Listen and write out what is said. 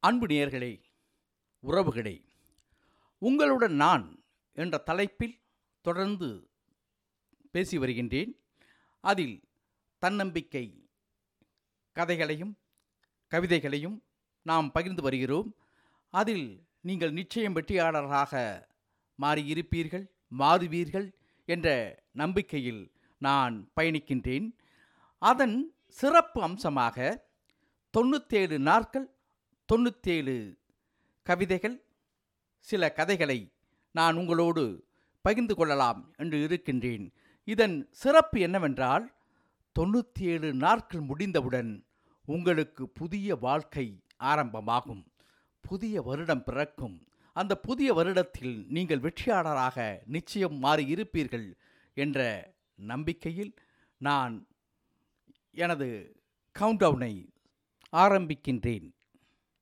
அன்பு நேயர்களே உறவுகளே உங்களுடன் நான் என்ற தலைப்பில் தொடர்ந்து பேசி வருகின்றேன். அதில் தன்னம்பிக்கை கதைகளையும் கவிதைகளையும் நாம் பகிர்ந்து வருகிறோம். அதில் நீங்கள் நிச்சயம் வெற்றியாளராக மாறியிருப்பீர்கள் மாறுவீர்கள் என்ற நம்பிக்கையில் நான் பயணிக்கின்றேன். அதன் சிறப்பு அம்சமாக தொண்ணூற்றேழு நாட்கள் தொண்ணூற்றேழு கவிதைகள் சில கதைகளை நான் உங்களோடு பகிர்ந்து கொள்ளலாம் என்று இருக்கின்றேன். இதன் சிறப்பு என்னவென்றால் தொண்ணூற்றி ஏழு நாட்கள் முடிந்தவுடன் உங்களுக்கு புதிய வாழ்க்கை ஆரம்பமாகும். புதிய வருடம் பிறக்கும். அந்த புதிய வருடத்தில் நீங்கள் வெற்றியாளராக நிச்சயம் மாறி இருப்பீர்கள் என்ற நம்பிக்கையில் நான் எனது கவுண்டவுனை ஆரம்பிக்கின்றேன்.